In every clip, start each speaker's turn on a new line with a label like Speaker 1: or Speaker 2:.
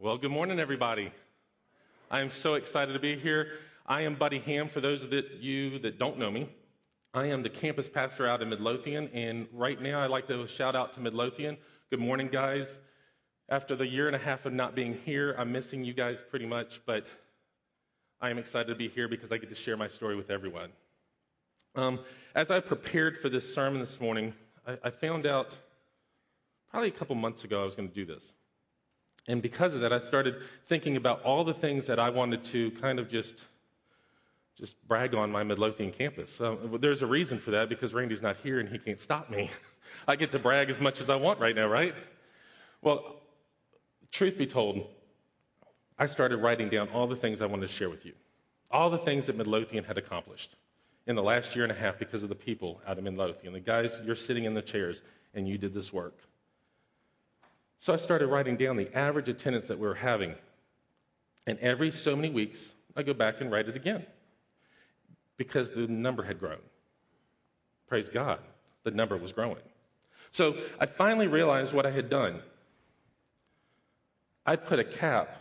Speaker 1: Well, good morning, everybody. I am so excited to be here. I am Buddy Hamm. For those of you that don't know me, I am the campus pastor out in Midlothian, and right now I'd like to shout out to Midlothian. Good morning, guys. After the year and a half of not being here, I'm missing you guys pretty much, but I am excited to be here because I get to share my story with everyone. Um, as I prepared for this sermon this morning, I, I found out probably a couple months ago I was going to do this. And because of that, I started thinking about all the things that I wanted to kind of just just brag on my Midlothian campus. There's a reason for that because Randy's not here and he can't stop me. I get to brag as much as I want right now, right? Well, truth be told, I started writing down all the things I wanted to share with you, all the things that Midlothian had accomplished in the last year and a half because of the people out of Midlothian. The guys, you're sitting in the chairs and you did this work. So I started writing down the average attendance that we were having. And every so many weeks, I go back and write it again because the number had grown. Praise God, the number was growing. So I finally realized what I had done. I put a cap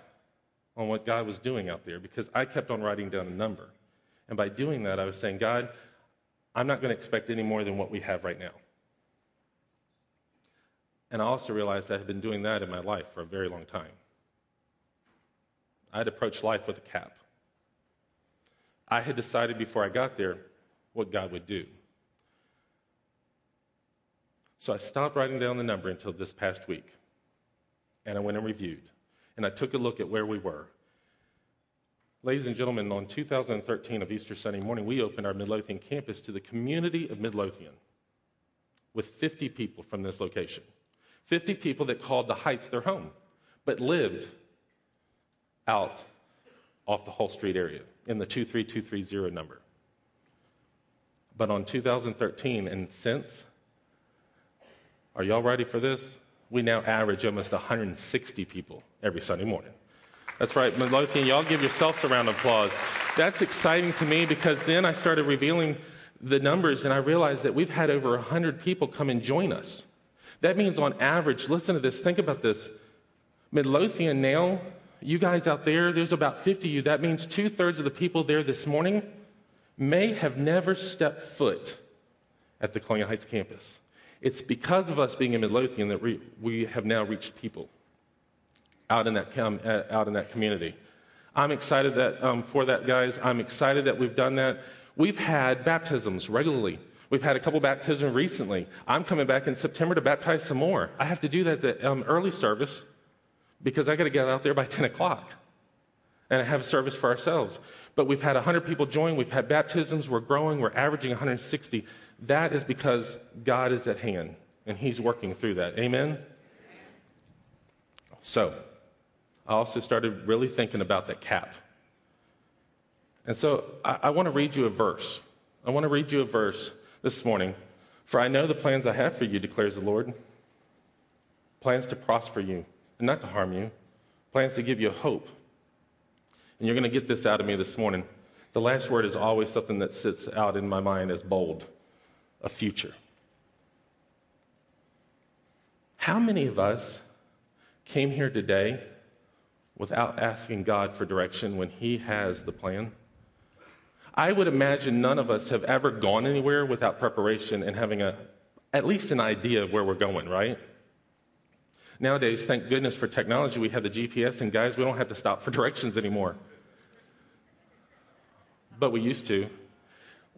Speaker 1: on what God was doing out there because I kept on writing down a number. And by doing that, I was saying, God, I'm not going to expect any more than what we have right now. And I also realized I had been doing that in my life for a very long time. I had approached life with a cap. I had decided before I got there what God would do. So I stopped writing down the number until this past week. And I went and reviewed. And I took a look at where we were. Ladies and gentlemen, on 2013 of Easter Sunday morning, we opened our Midlothian campus to the community of Midlothian with 50 people from this location. 50 people that called the Heights their home, but lived out off the Hull Street area in the 23230 number. But on 2013 and since, are y'all ready for this? We now average almost 160 people every Sunday morning. That's right, Midlothian, y'all give yourselves a round of applause. That's exciting to me because then I started revealing the numbers and I realized that we've had over 100 people come and join us. That means on average, listen to this, think about this. Midlothian now, you guys out there, there's about 50 of you. That means two thirds of the people there this morning may have never stepped foot at the Colonial Heights campus. It's because of us being in Midlothian that we, have now reached people out in that, com, uh, out in that community. I'm excited that, um, for that, guys. I'm excited that we've done that. We've had baptisms regularly. We've had a couple baptisms recently. I'm coming back in September to baptize some more. I have to do that at the um, early service because I got to get out there by 10 o'clock and have a service for ourselves. But we've had 100 people join. We've had baptisms. We're growing. We're averaging 160. That is because God is at hand and He's working through that. Amen? So, I also started really thinking about that cap. And so, I, I want to read you a verse. I want to read you a verse this morning. For I know the plans I have for you, declares the Lord plans to prosper you and not to harm you, plans to give you hope. And you're going to get this out of me this morning. The last word is always something that sits out in my mind as bold a future. How many of us came here today without asking God for direction when He has the plan? I would imagine none of us have ever gone anywhere without preparation and having a, at least an idea of where we're going, right? Nowadays, thank goodness for technology, we have the GPS, and guys, we don't have to stop for directions anymore. But we used to.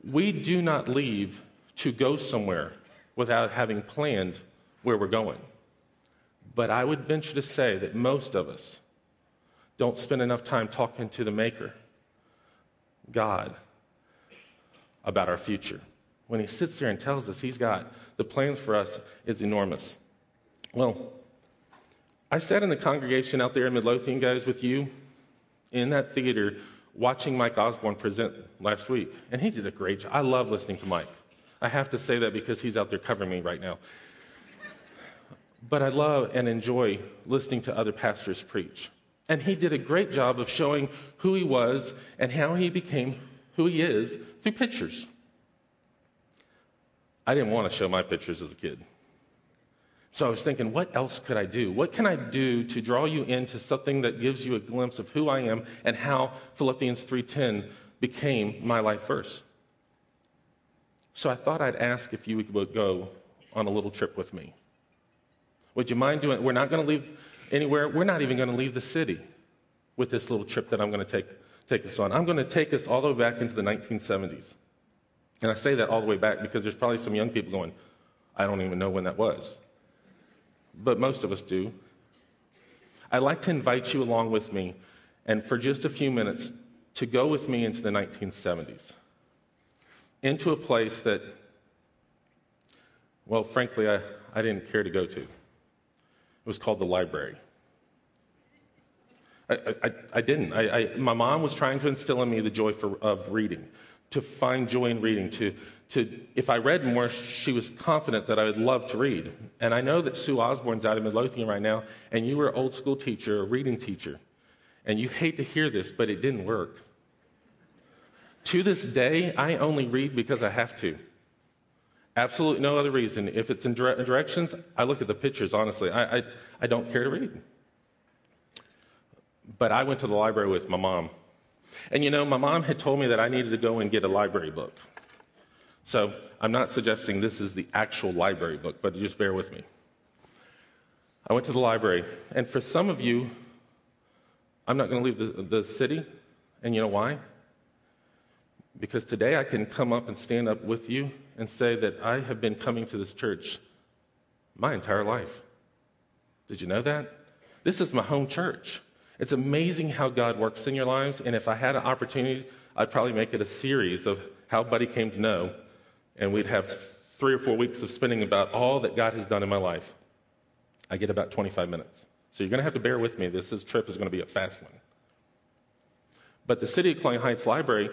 Speaker 1: We do not leave to go somewhere without having planned where we're going. But I would venture to say that most of us don't spend enough time talking to the Maker, God, about our future. When he sits there and tells us he's got the plans for us is enormous. Well, I sat in the congregation out there in Midlothian, guys, with you in that theater watching Mike Osborne present last week. And he did a great job. I love listening to Mike. I have to say that because he's out there covering me right now. But I love and enjoy listening to other pastors preach. And he did a great job of showing who he was and how he became who he is through pictures. I didn't want to show my pictures as a kid. So I was thinking, what else could I do? What can I do to draw you into something that gives you a glimpse of who I am and how Philippians 3:10 became my life verse? So I thought I'd ask if you would go on a little trip with me. Would you mind doing? We're not going to leave anywhere. We're not even going to leave the city with this little trip that I'm going to take, take us on. I'm going to take us all the way back into the 1970s. And I say that all the way back because there's probably some young people going, I don't even know when that was. But most of us do. I'd like to invite you along with me and for just a few minutes to go with me into the 1970s, into a place that, well, frankly, I, I didn't care to go to. It was called the library. I, didn't. My mom was trying to instill in me the joy of reading, to find joy in reading, to, to, if I read more, she was confident that I would love to read. And I know that Sue Osborne's out of Midlothian right now, and you were an old school teacher, a reading teacher. And you hate to hear this, but it didn't work. To this day, I only read because I have to. Absolutely no other reason. If it's in directions, I look at the pictures, honestly. I, I, I don't care to read. But I went to the library with my mom. And you know, my mom had told me that I needed to go and get a library book. So I'm not suggesting this is the actual library book, but just bear with me. I went to the library, and for some of you, I'm not going to leave the, the city, and you know why? Because today I can come up and stand up with you and say that I have been coming to this church my entire life. Did you know that? This is my home church. It's amazing how God works in your lives, and if I had an opportunity, I'd probably make it a series of how Buddy came to know and we'd have three or four weeks of spending about all that God has done in my life. I get about 25 minutes. So you're going to have to bear with me. This is, trip is going to be a fast one. But the City of Colonial Heights Library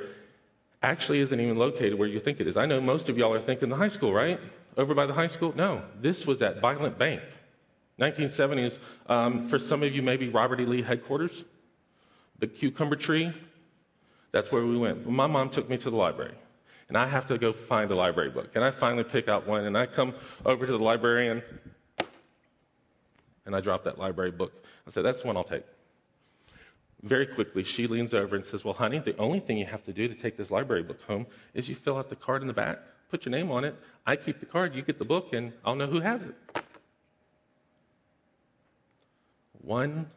Speaker 1: actually isn't even located where you think it is. I know most of y'all are thinking the high school, right? Over by the high school? No, this was at Violet Bank. 1970s, um, for some of you, maybe Robert E. Lee headquarters, the cucumber tree. That's where we went. My mom took me to the library and I have to go find a library book. And I finally pick out one, and I come over to the librarian, and I drop that library book. I said, That's one I'll take. Very quickly, she leans over and says, Well, honey, the only thing you have to do to take this library book home is you fill out the card in the back, put your name on it. I keep the card, you get the book, and I'll know who has it. One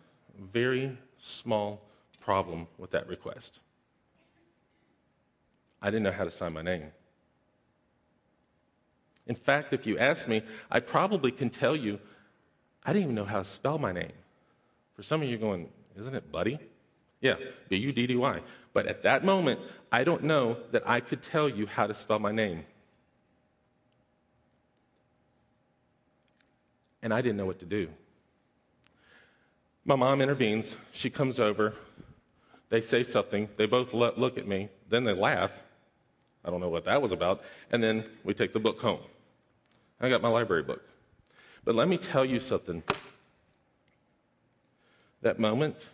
Speaker 1: very small problem with that request. I didn't know how to sign my name. In fact, if you ask me, I probably can tell you I didn't even know how to spell my name. For some of you going, isn't it Buddy? Yeah, B U D D Y. But at that moment, I don't know that I could tell you how to spell my name. And I didn't know what to do. My mom intervenes. She comes over. They say something. They both look at me. Then they laugh. I don't know what that was about. And then we take the book home. I got my library book. But let me tell you something. That moment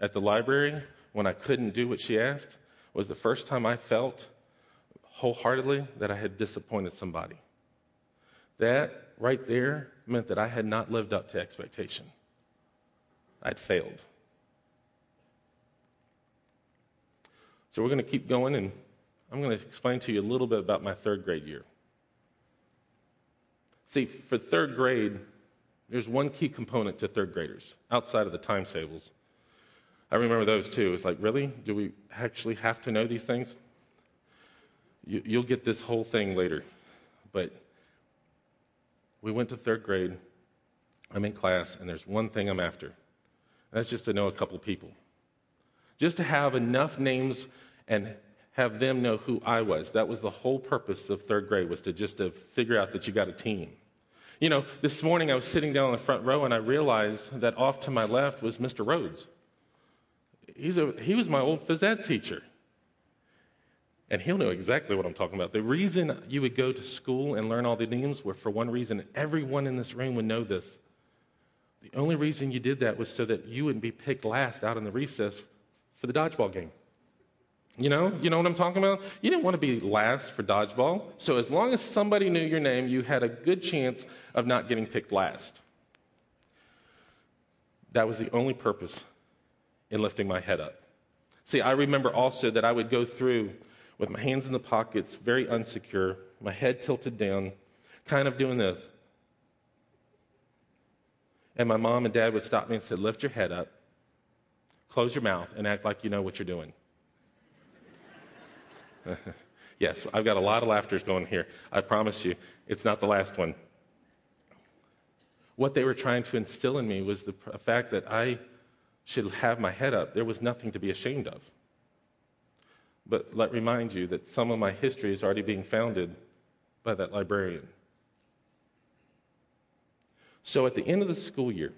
Speaker 1: at the library when I couldn't do what she asked was the first time I felt wholeheartedly that I had disappointed somebody. That right there meant that I had not lived up to expectation. I'd failed. So we're going to keep going and I'm going to explain to you a little bit about my third grade year. See, for third grade, there's one key component to third graders outside of the times tables. I remember those too. It's like, really? Do we actually have to know these things? You, you'll get this whole thing later. But we went to third grade. I'm in class, and there's one thing I'm after. That's just to know a couple people. Just to have enough names and have them know who I was. That was the whole purpose of third grade was to just to figure out that you got a team. You know, this morning I was sitting down in the front row and I realized that off to my left was Mr. Rhodes. He's a, he was my old phys ed teacher. And he'll know exactly what I'm talking about. The reason you would go to school and learn all the names were for one reason. Everyone in this room would know this. The only reason you did that was so that you wouldn't be picked last out in the recess for the dodgeball game. You know, you know what I'm talking about? You didn't want to be last for dodgeball. So as long as somebody knew your name, you had a good chance of not getting picked last. That was the only purpose in lifting my head up. See, I remember also that I would go through with my hands in the pockets, very unsecure, my head tilted down, kind of doing this. And my mom and dad would stop me and say, Lift your head up, close your mouth, and act like you know what you're doing. yes, I've got a lot of laughters going here. I promise you, it's not the last one. What they were trying to instill in me was the fact that I should have my head up. There was nothing to be ashamed of. But let remind you that some of my history is already being founded by that librarian. So at the end of the school year,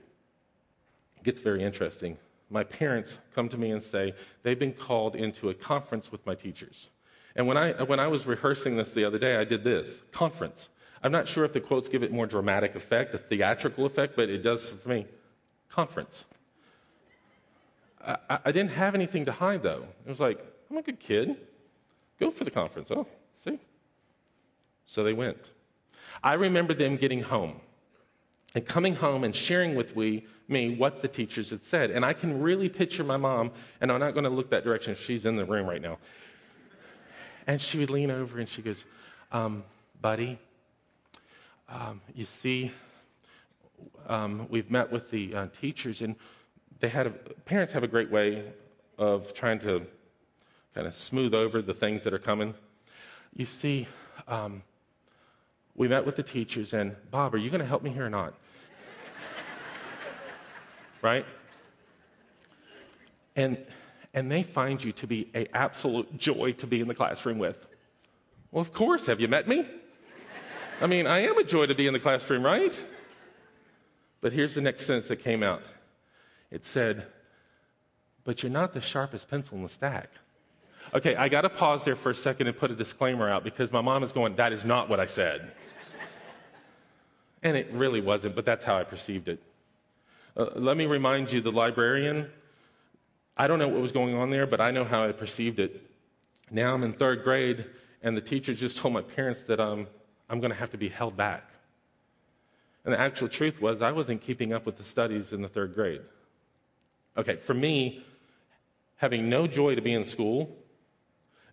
Speaker 1: it gets very interesting. My parents come to me and say they've been called into a conference with my teachers. And when I, when I was rehearsing this the other day, I did this conference. I'm not sure if the quotes give it more dramatic effect, a theatrical effect, but it does for me. Conference. I, I didn't have anything to hide, though. It was like, I'm a good kid. Go for the conference. Oh, see? So they went. I remember them getting home and coming home and sharing with we, me what the teachers had said. And I can really picture my mom, and I'm not going to look that direction. She's in the room right now. And she would lean over and she goes, um, Buddy, um, you see, um, we've met with the uh, teachers, and they had a, parents have a great way of trying to kind of smooth over the things that are coming. You see, um, we met with the teachers, and Bob, are you going to help me here or not? right? And and they find you to be an absolute joy to be in the classroom with. Well, of course. Have you met me? I mean, I am a joy to be in the classroom, right? But here's the next sentence that came out it said, But you're not the sharpest pencil in the stack. Okay, I got to pause there for a second and put a disclaimer out because my mom is going, That is not what I said. And it really wasn't, but that's how I perceived it. Uh, let me remind you the librarian, I don't know what was going on there, but I know how I perceived it. Now I'm in third grade, and the teacher just told my parents that um, I'm going to have to be held back. And the actual truth was, I wasn't keeping up with the studies in the third grade. Okay, for me, having no joy to be in school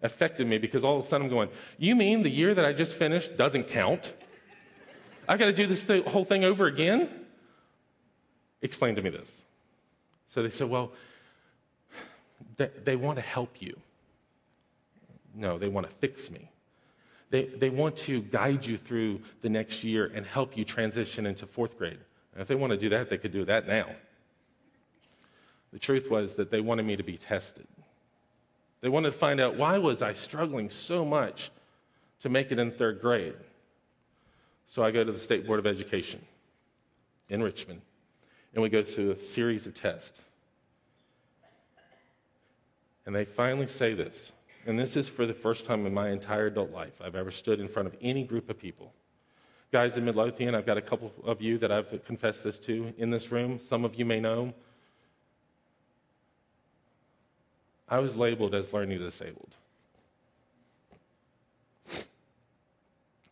Speaker 1: affected me because all of a sudden I'm going, You mean the year that I just finished doesn't count? I got to do this th- whole thing over again? Explain to me this. So they said, Well, they, they want to help you. No, they want to fix me. They, they want to guide you through the next year and help you transition into fourth grade. And if they want to do that, they could do that now. The truth was that they wanted me to be tested. They wanted to find out why was I struggling so much to make it in third grade. So I go to the State Board of Education in Richmond, and we go through a series of tests. And they finally say this, and this is for the first time in my entire adult life I've ever stood in front of any group of people. Guys in Midlothian, I've got a couple of you that I've confessed this to in this room. Some of you may know. I was labeled as learning disabled.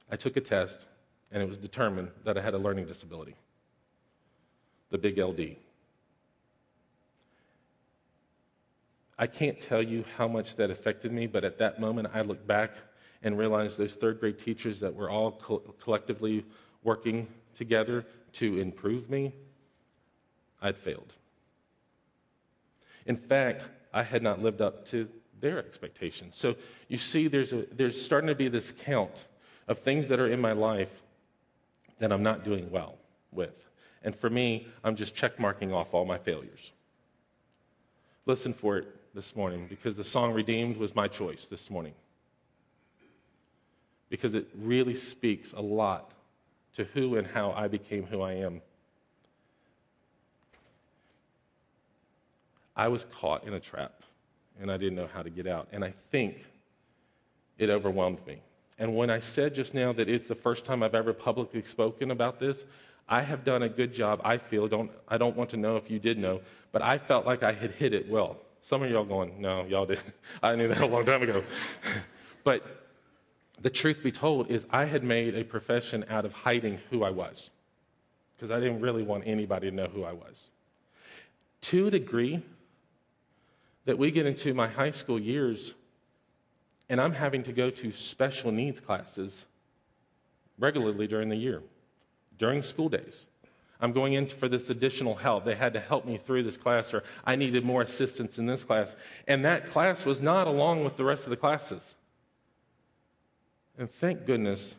Speaker 1: I took a test, and it was determined that I had a learning disability, the big LD. I can't tell you how much that affected me, but at that moment, I look back and realized those third grade teachers that were all co- collectively working together to improve me, I'd failed. In fact, I had not lived up to their expectations. So you see, there's, a, there's starting to be this count of things that are in my life that I'm not doing well with. And for me, I'm just check marking off all my failures. Listen for it this morning because the song Redeemed was my choice this morning. Because it really speaks a lot to who and how I became who I am. I was caught in a trap and I didn't know how to get out. And I think it overwhelmed me. And when I said just now that it's the first time I've ever publicly spoken about this, I have done a good job, I feel. Don't, I don't want to know if you did know, but I felt like I had hit it well Some of y'all going, no, y'all did. I knew that a long time ago. but the truth be told is I had made a profession out of hiding who I was because I didn't really want anybody to know who I was. To a degree that we get into my high school years and I'm having to go to special needs classes regularly during the year, during school days. I'm going in for this additional help. They had to help me through this class, or I needed more assistance in this class. And that class was not along with the rest of the classes. And thank goodness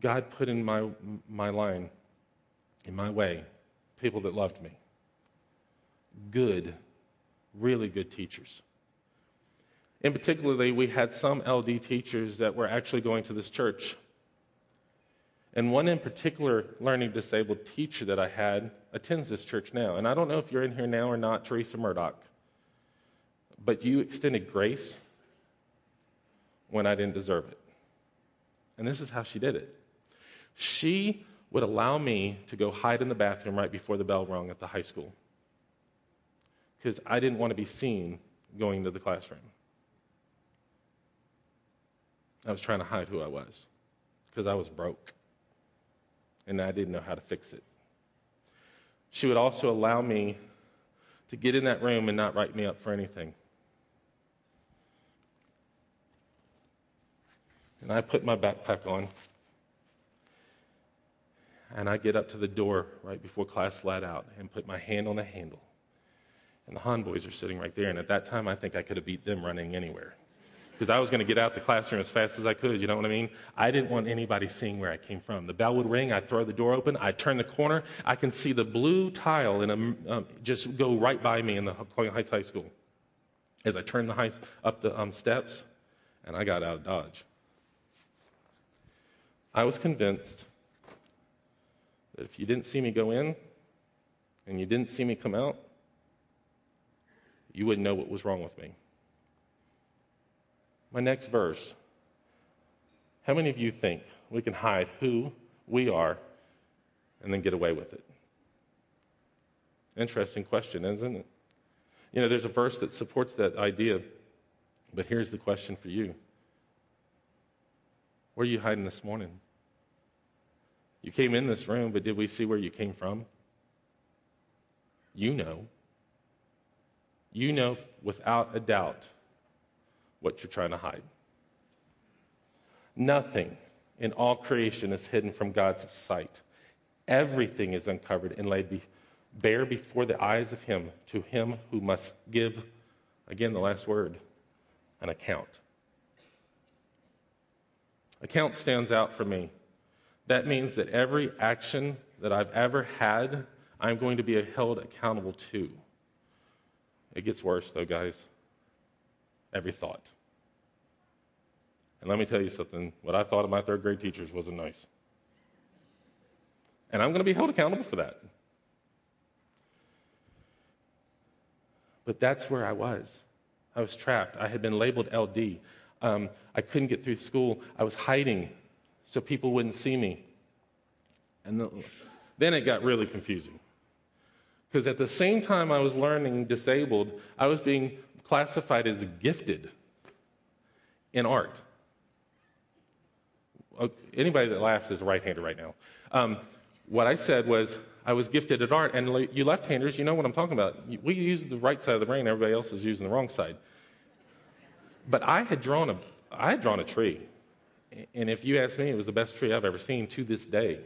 Speaker 1: God put in my, my line, in my way, people that loved me. Good, really good teachers. In particularly, we had some LD teachers that were actually going to this church. And one in particular, learning disabled teacher that I had, attends this church now. And I don't know if you're in here now or not, Teresa Murdoch, but you extended grace when I didn't deserve it. And this is how she did it. She would allow me to go hide in the bathroom right before the bell rung at the high school because I didn't want to be seen going to the classroom. I was trying to hide who I was because I was broke and I didn't know how to fix it. She would also allow me to get in that room and not write me up for anything. And I put my backpack on. And I get up to the door right before class let out and put my hand on the handle. And the Han boys are sitting right there. And at that time, I think I could have beat them running anywhere. Because I was going to get out the classroom as fast as I could, you know what I mean? I didn't want anybody seeing where I came from. The bell would ring, I'd throw the door open, I'd turn the corner, I can see the blue tile in a, um, just go right by me in the Colonial Heights High School. As I turned the high, up the um, steps, and I got out of Dodge. I was convinced that if you didn't see me go in and you didn't see me come out, you wouldn't know what was wrong with me. My next verse. How many of you think we can hide who we are and then get away with it? Interesting question, isn't it? You know, there's a verse that supports that idea, but here's the question for you Where are you hiding this morning? You came in this room, but did we see where you came from? You know. You know without a doubt what you're trying to hide. Nothing in all creation is hidden from God's sight. Everything is uncovered and laid be- bare before the eyes of Him, to Him who must give, again, the last word, an account. Account stands out for me that means that every action that I've ever had, I'm going to be held accountable to. It gets worse, though, guys. Every thought. And let me tell you something what I thought of my third grade teachers wasn't nice. And I'm going to be held accountable for that. But that's where I was. I was trapped. I had been labeled LD. Um, I couldn't get through school. I was hiding so people wouldn't see me. And the, then it got really confusing. Because at the same time I was learning disabled, I was being classified as gifted in art. Anybody that laughs is a right hander right now. Um, what I said was, I was gifted at art, and you left handers, you know what I'm talking about. We use the right side of the brain, everybody else is using the wrong side. But I had drawn a, I had drawn a tree. And if you ask me, it was the best tree I've ever seen to this day.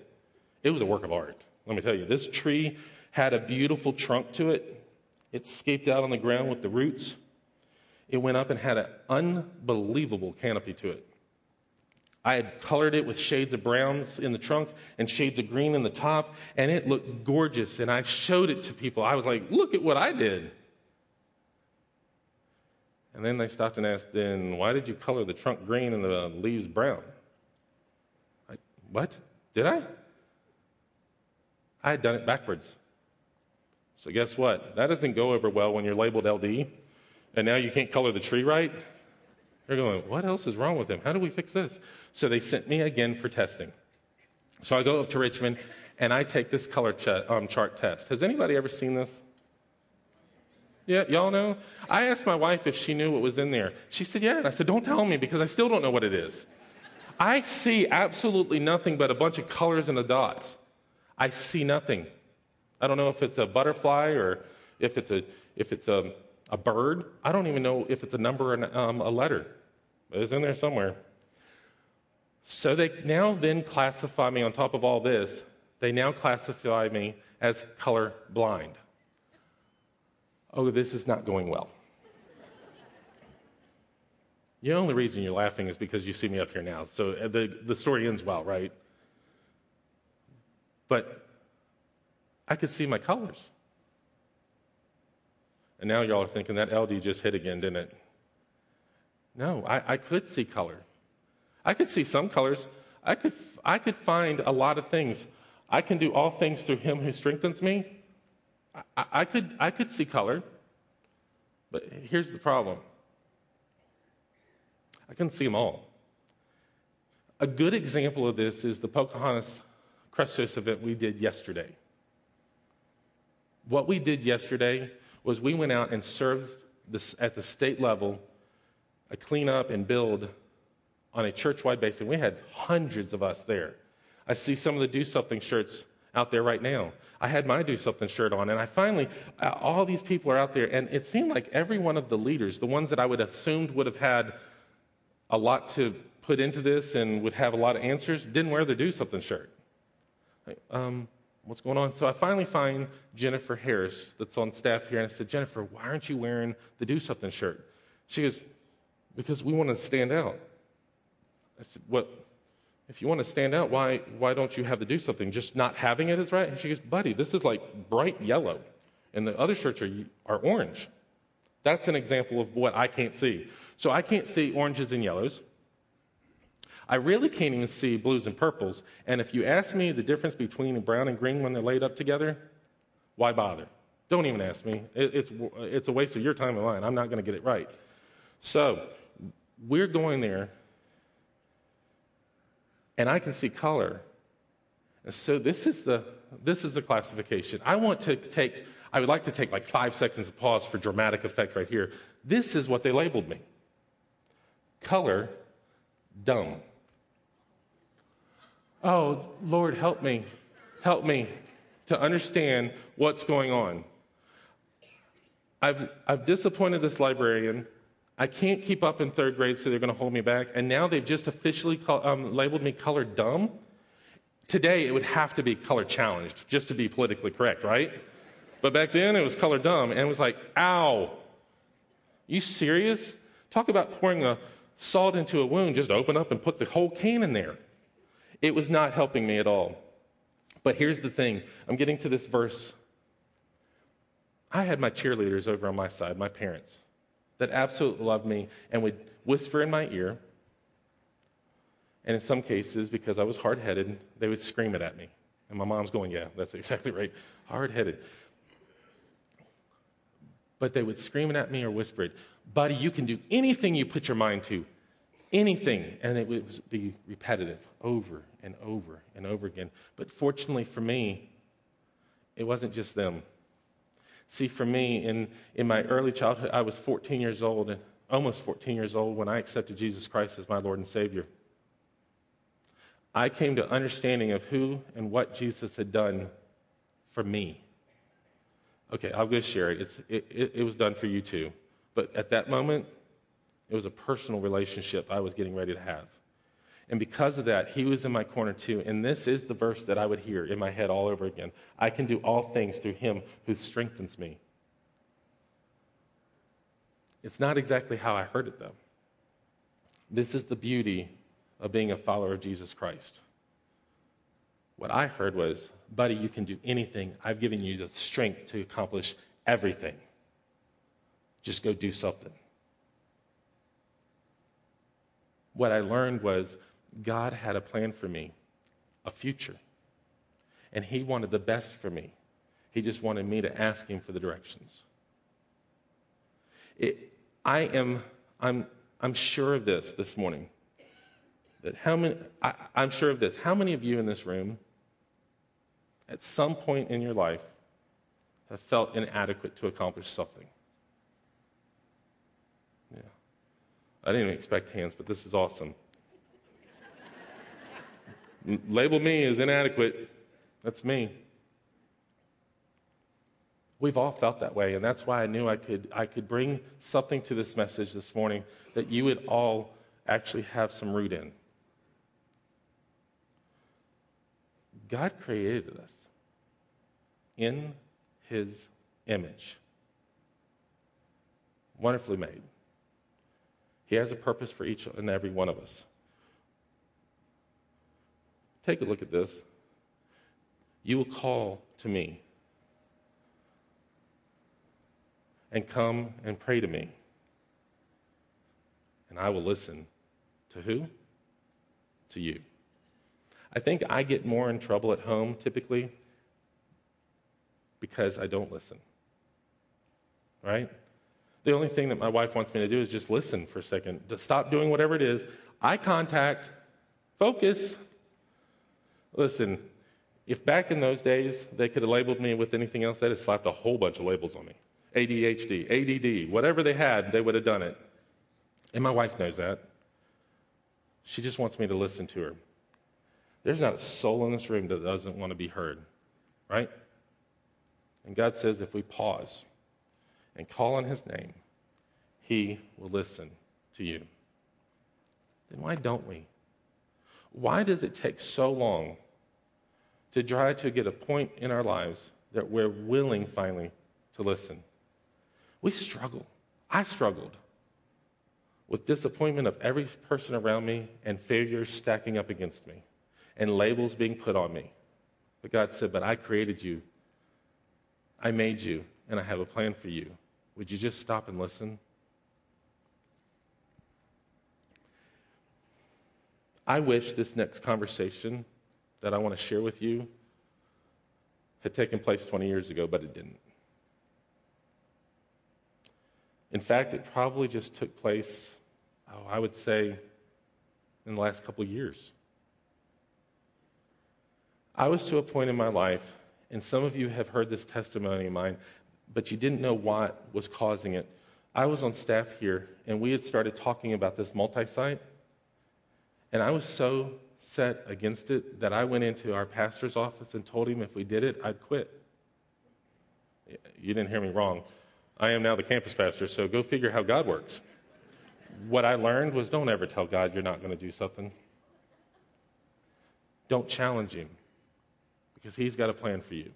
Speaker 1: It was a work of art. Let me tell you, this tree had a beautiful trunk to it. It scaped out on the ground with the roots. It went up and had an unbelievable canopy to it. I had colored it with shades of browns in the trunk and shades of green in the top, and it looked gorgeous. And I showed it to people. I was like, look at what I did. And then they stopped and asked, then why did you color the trunk green and the leaves brown? I, what? Did I? I had done it backwards. So, guess what? That doesn't go over well when you're labeled LD, and now you can't color the tree right. They're going, What else is wrong with him? How do we fix this? So, they sent me again for testing. So, I go up to Richmond and I take this color ch- um, chart test. Has anybody ever seen this? Yeah, y'all know? I asked my wife if she knew what was in there. She said, Yeah. And I said, Don't tell me because I still don't know what it is. I see absolutely nothing but a bunch of colors and the dots. I see nothing. I don't know if it's a butterfly or if it's a, if it's a, a bird. I don't even know if it's a number or um, a letter. It's in there somewhere. So they now then classify me on top of all this, they now classify me as color blind. Oh, this is not going well. The only reason you're laughing is because you see me up here now. So uh, the, the story ends well, right? But I could see my colors. And now y'all are thinking that LD just hit again, didn't it? No, I, I could see color. I could see some colors. I could, I could find a lot of things. I can do all things through him who strengthens me. I, I, could, I could see color. But here's the problem I couldn't see them all. A good example of this is the Pocahontas Crestos event we did yesterday. What we did yesterday was we went out and served this, at the state level a cleanup and build on a church wide basis. We had hundreds of us there. I see some of the Do Something shirts out there right now. I had my Do Something shirt on, and I finally, uh, all these people are out there, and it seemed like every one of the leaders, the ones that I would have assumed would have had a lot to put into this and would have a lot of answers didn't wear the Do Something shirt. Um, what's going on? So I finally find Jennifer Harris that's on staff here, and I said, Jennifer, why aren't you wearing the Do Something shirt? She goes, because we want to stand out. I said, what? If you want to stand out, why, why don't you have to do something? Just not having it is right? And she goes, buddy, this is like bright yellow, and the other shirts are, are orange. That's an example of what I can't see. So I can't see oranges and yellows. I really can't even see blues and purples. And if you ask me the difference between brown and green when they're laid up together, why bother? Don't even ask me. it's, it's a waste of your time and mine. I'm not going to get it right. So we're going there, and I can see color. And so this is the, this is the classification. I want to take, I would like to take like five seconds of pause for dramatic effect right here. This is what they labeled me color dumb. Oh, Lord, help me. Help me to understand what's going on. I've, I've disappointed this librarian. I can't keep up in third grade, so they're going to hold me back. And now they've just officially call, um, labeled me color dumb. Today, it would have to be color challenged, just to be politically correct, right? But back then, it was color dumb. And it was like, ow. You serious? Talk about pouring a salt into a wound, just open up and put the whole can in there. It was not helping me at all. But here's the thing I'm getting to this verse. I had my cheerleaders over on my side, my parents, that absolutely loved me and would whisper in my ear. And in some cases, because I was hard headed, they would scream it at me. And my mom's going, Yeah, that's exactly right. Hard headed. But they would scream it at me or whisper it. Buddy, you can do anything you put your mind to anything, and it would be repetitive over and over and over again. But fortunately for me, it wasn't just them. See, for me, in, in my early childhood, I was 14 years old, and almost 14 years old, when I accepted Jesus Christ as my Lord and Savior. I came to understanding of who and what Jesus had done for me. Okay, I'll go share it. It, it. it was done for you too. But at that moment, it was a personal relationship I was getting ready to have. And because of that, he was in my corner too. And this is the verse that I would hear in my head all over again I can do all things through him who strengthens me. It's not exactly how I heard it, though. This is the beauty of being a follower of Jesus Christ. What I heard was, buddy, you can do anything. I've given you the strength to accomplish everything. Just go do something what I learned was God had a plan for me, a future. And He wanted the best for me. He just wanted me to ask Him for the directions. It, I am, I'm, I'm sure of this this morning. That how many, I, I'm sure of this. How many of you in this room, at some point in your life, have felt inadequate to accomplish something? I didn't even expect hands, but this is awesome. Label me as inadequate. That's me. We've all felt that way, and that's why I knew I could, I could bring something to this message this morning that you would all actually have some root in. God created us in his image, wonderfully made. He has a purpose for each and every one of us. Take a look at this. You will call to me and come and pray to me. And I will listen to who? To you. I think I get more in trouble at home typically because I don't listen. Right? The only thing that my wife wants me to do is just listen for a second, to stop doing whatever it is. Eye contact, focus. Listen, if back in those days they could have labeled me with anything else, they'd have slapped a whole bunch of labels on me. ADHD, ADD, whatever they had, they would have done it. And my wife knows that. She just wants me to listen to her. There's not a soul in this room that doesn't want to be heard, right? And God says if we pause and call on His name, He will listen to you. Then why don't we? Why does it take so long to try to get a point in our lives that we're willing finally to listen? We struggle. I struggled with disappointment of every person around me and failures stacking up against me and labels being put on me. But God said, But I created you, I made you, and I have a plan for you. Would you just stop and listen? I wish this next conversation that I want to share with you had taken place 20 years ago, but it didn't. In fact, it probably just took place, oh, I would say, in the last couple years. I was to a point in my life, and some of you have heard this testimony of mine, but you didn't know what was causing it. I was on staff here, and we had started talking about this multi site, and I was so set against it that I went into our pastor's office and told him if we did it, I'd quit. You didn't hear me wrong. I am now the campus pastor, so go figure how God works. What I learned was don't ever tell God you're not going to do something. Don't challenge him because he's got a plan for you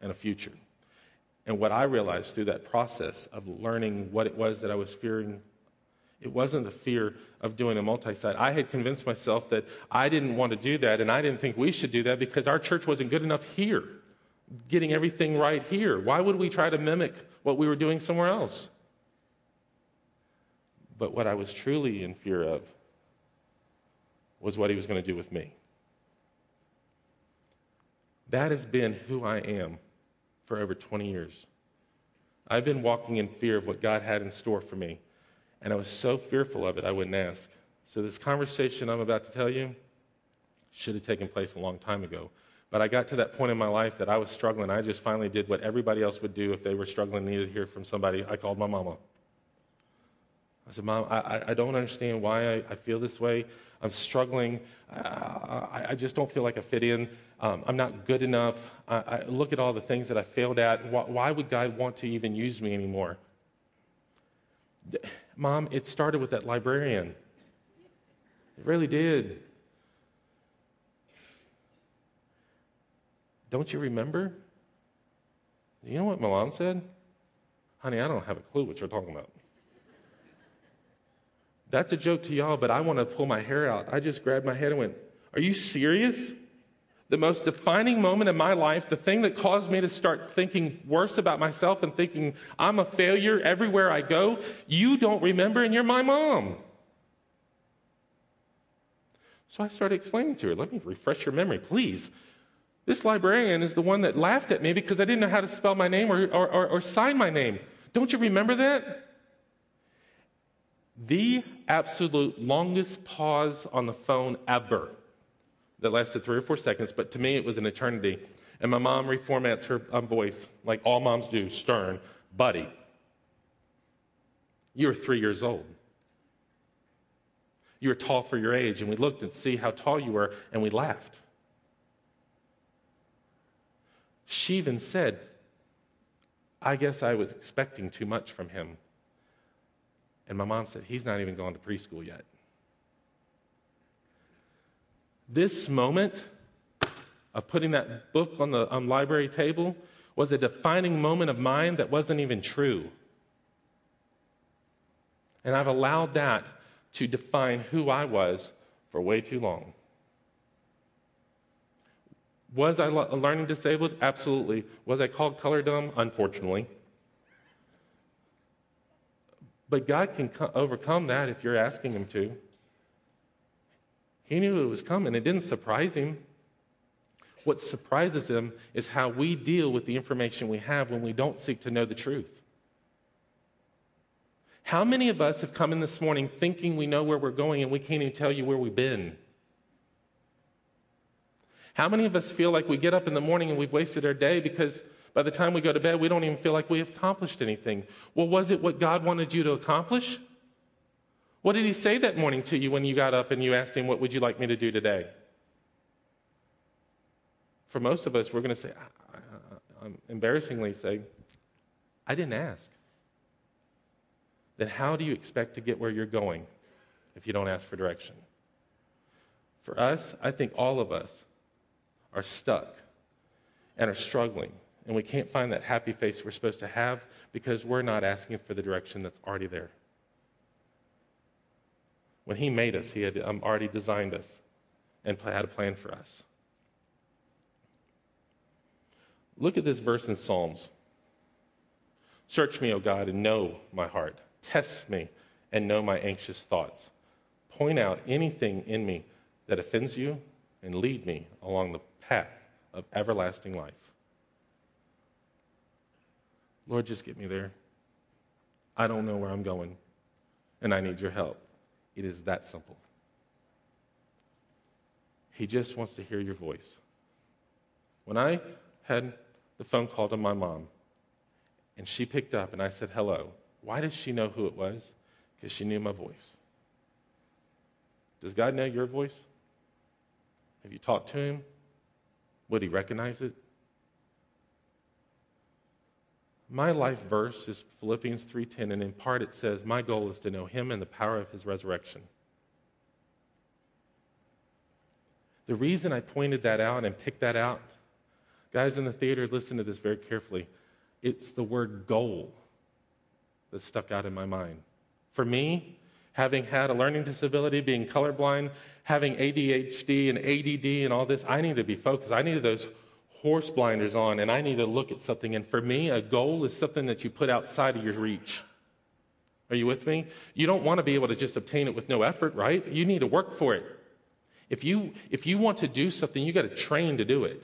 Speaker 1: and a future. And what I realized through that process of learning what it was that I was fearing, it wasn't the fear of doing a multi site. I had convinced myself that I didn't want to do that, and I didn't think we should do that because our church wasn't good enough here, getting everything right here. Why would we try to mimic what we were doing somewhere else? But what I was truly in fear of was what he was going to do with me. That has been who I am for over 20 years. I've been walking in fear of what God had in store for me, and I was so fearful of it, I wouldn't ask. So, this conversation I'm about to tell you should have taken place a long time ago. But I got to that point in my life that I was struggling. I just finally did what everybody else would do if they were struggling, needed to hear from somebody. I called my mama. I said, Mom, I, I don't understand why I, I feel this way. I'm struggling. I, I, just don't feel like I fit in. Um, I'm not good enough. I, I, look at all the things that I failed at. Why, why would God want to even use me anymore? Mom, it started with that librarian. It really did. Don't you remember? You know what my mom said? Honey, I don't have a clue what you're talking about. That's a joke to y'all, but I want to pull my hair out. I just grabbed my head and went, Are you serious? The most defining moment in my life, the thing that caused me to start thinking worse about myself and thinking I'm a failure everywhere I go, you don't remember, and you're my mom. So I started explaining to her, Let me refresh your memory, please. This librarian is the one that laughed at me because I didn't know how to spell my name or, or, or, or sign my name. Don't you remember that? The absolute longest pause on the phone ever that lasted three or four seconds, but to me it was an eternity. And my mom reformats her um, voice like all moms do stern, buddy. You're three years old. You were tall for your age, and we looked and see how tall you were, and we laughed. She even said, I guess I was expecting too much from him. And my mom said, He's not even gone to preschool yet. This moment of putting that book on the um, library table was a defining moment of mine that wasn't even true. And I've allowed that to define who I was for way too long. Was I learning disabled? Absolutely. Was I called color dumb? Unfortunately. But God can co- overcome that if you're asking Him to. He knew it was coming. It didn't surprise Him. What surprises Him is how we deal with the information we have when we don't seek to know the truth. How many of us have come in this morning thinking we know where we're going and we can't even tell you where we've been? How many of us feel like we get up in the morning and we've wasted our day because by the time we go to bed, we don't even feel like we accomplished anything? Well, was it what God wanted you to accomplish? What did He say that morning to you when you got up and you asked Him, What would you like me to do today? For most of us, we're going to say, I, I, embarrassingly say, I didn't ask then how do you expect to get where you're going if you don't ask for direction? For us, I think all of us are stuck and are struggling, and we can't find that happy face we're supposed to have because we're not asking for the direction that's already there. When He made us, He had um, already designed us and had a plan for us. Look at this verse in Psalms. Search me, O God, and know my heart. Test me and know my anxious thoughts. Point out anything in me that offends you and lead me along the path of everlasting life. Lord, just get me there. I don't know where I'm going, and I need your help. It is that simple. He just wants to hear your voice. When I had the phone call to my mom, and she picked up, and I said, Hello, why does she know who it was? Because she knew my voice. Does God know your voice? Have you talked to him? Would he recognize it? My life verse is Philippians 3:10 and in part it says my goal is to know him and the power of his resurrection. The reason I pointed that out and picked that out, guys in the theater listen to this very carefully. It's the word goal that stuck out in my mind. For me, having had a learning disability, being colorblind, having ADHD and ADD and all this, I need to be focused. I needed those horse blinders on and I need to look at something. And for me, a goal is something that you put outside of your reach. Are you with me? You don't want to be able to just obtain it with no effort, right? You need to work for it. If you, if you want to do something, you got to train to do it.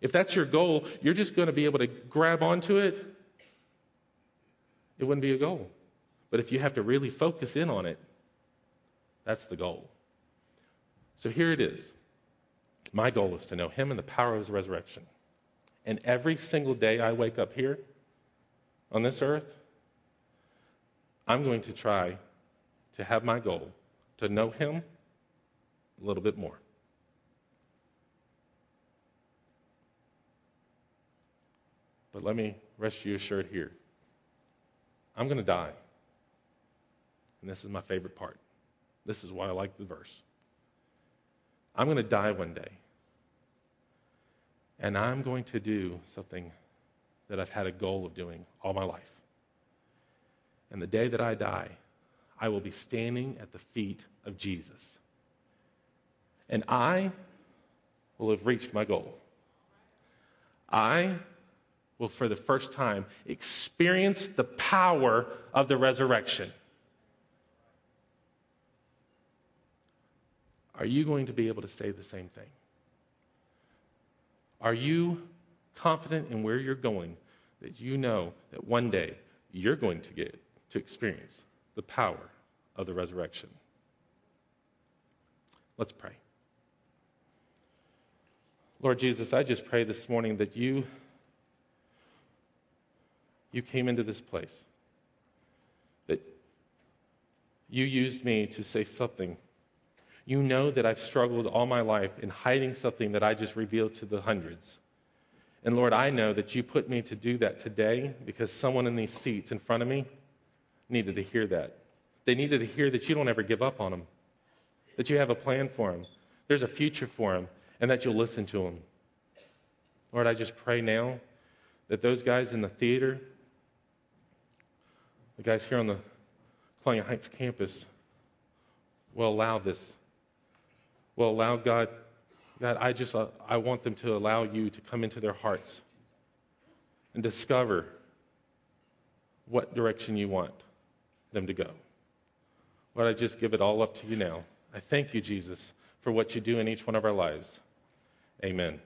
Speaker 1: If that's your goal, you're just going to be able to grab onto it it wouldn't be a goal. But if you have to really focus in on it, that's the goal. So here it is. My goal is to know Him and the power of His resurrection. And every single day I wake up here on this earth, I'm going to try to have my goal to know Him a little bit more. But let me rest you assured here I'm going to die. And this is my favorite part. This is why I like the verse. I'm going to die one day. And I'm going to do something that I've had a goal of doing all my life. And the day that I die, I will be standing at the feet of Jesus. And I will have reached my goal. I will, for the first time, experience the power of the resurrection. Are you going to be able to say the same thing? Are you confident in where you're going that you know that one day you're going to get to experience the power of the resurrection? Let's pray. Lord Jesus, I just pray this morning that you you came into this place, that you used me to say something You know that I've struggled all my life in hiding something that I just revealed to the hundreds. And Lord, I know that you put me to do that today because someone in these seats in front of me needed to hear that. They needed to hear that you don't ever give up on them, that you have a plan for them, there's a future for them, and that you'll listen to them. Lord, I just pray now that those guys in the theater, the guys here on the Colonial Heights campus, will allow this. Will allow God, God, I just, uh, I want them to allow you to come into their hearts and discover what direction you want them to go. Lord, I just give it all up to you now. I thank you, Jesus, for what you do in each one of our lives. Amen.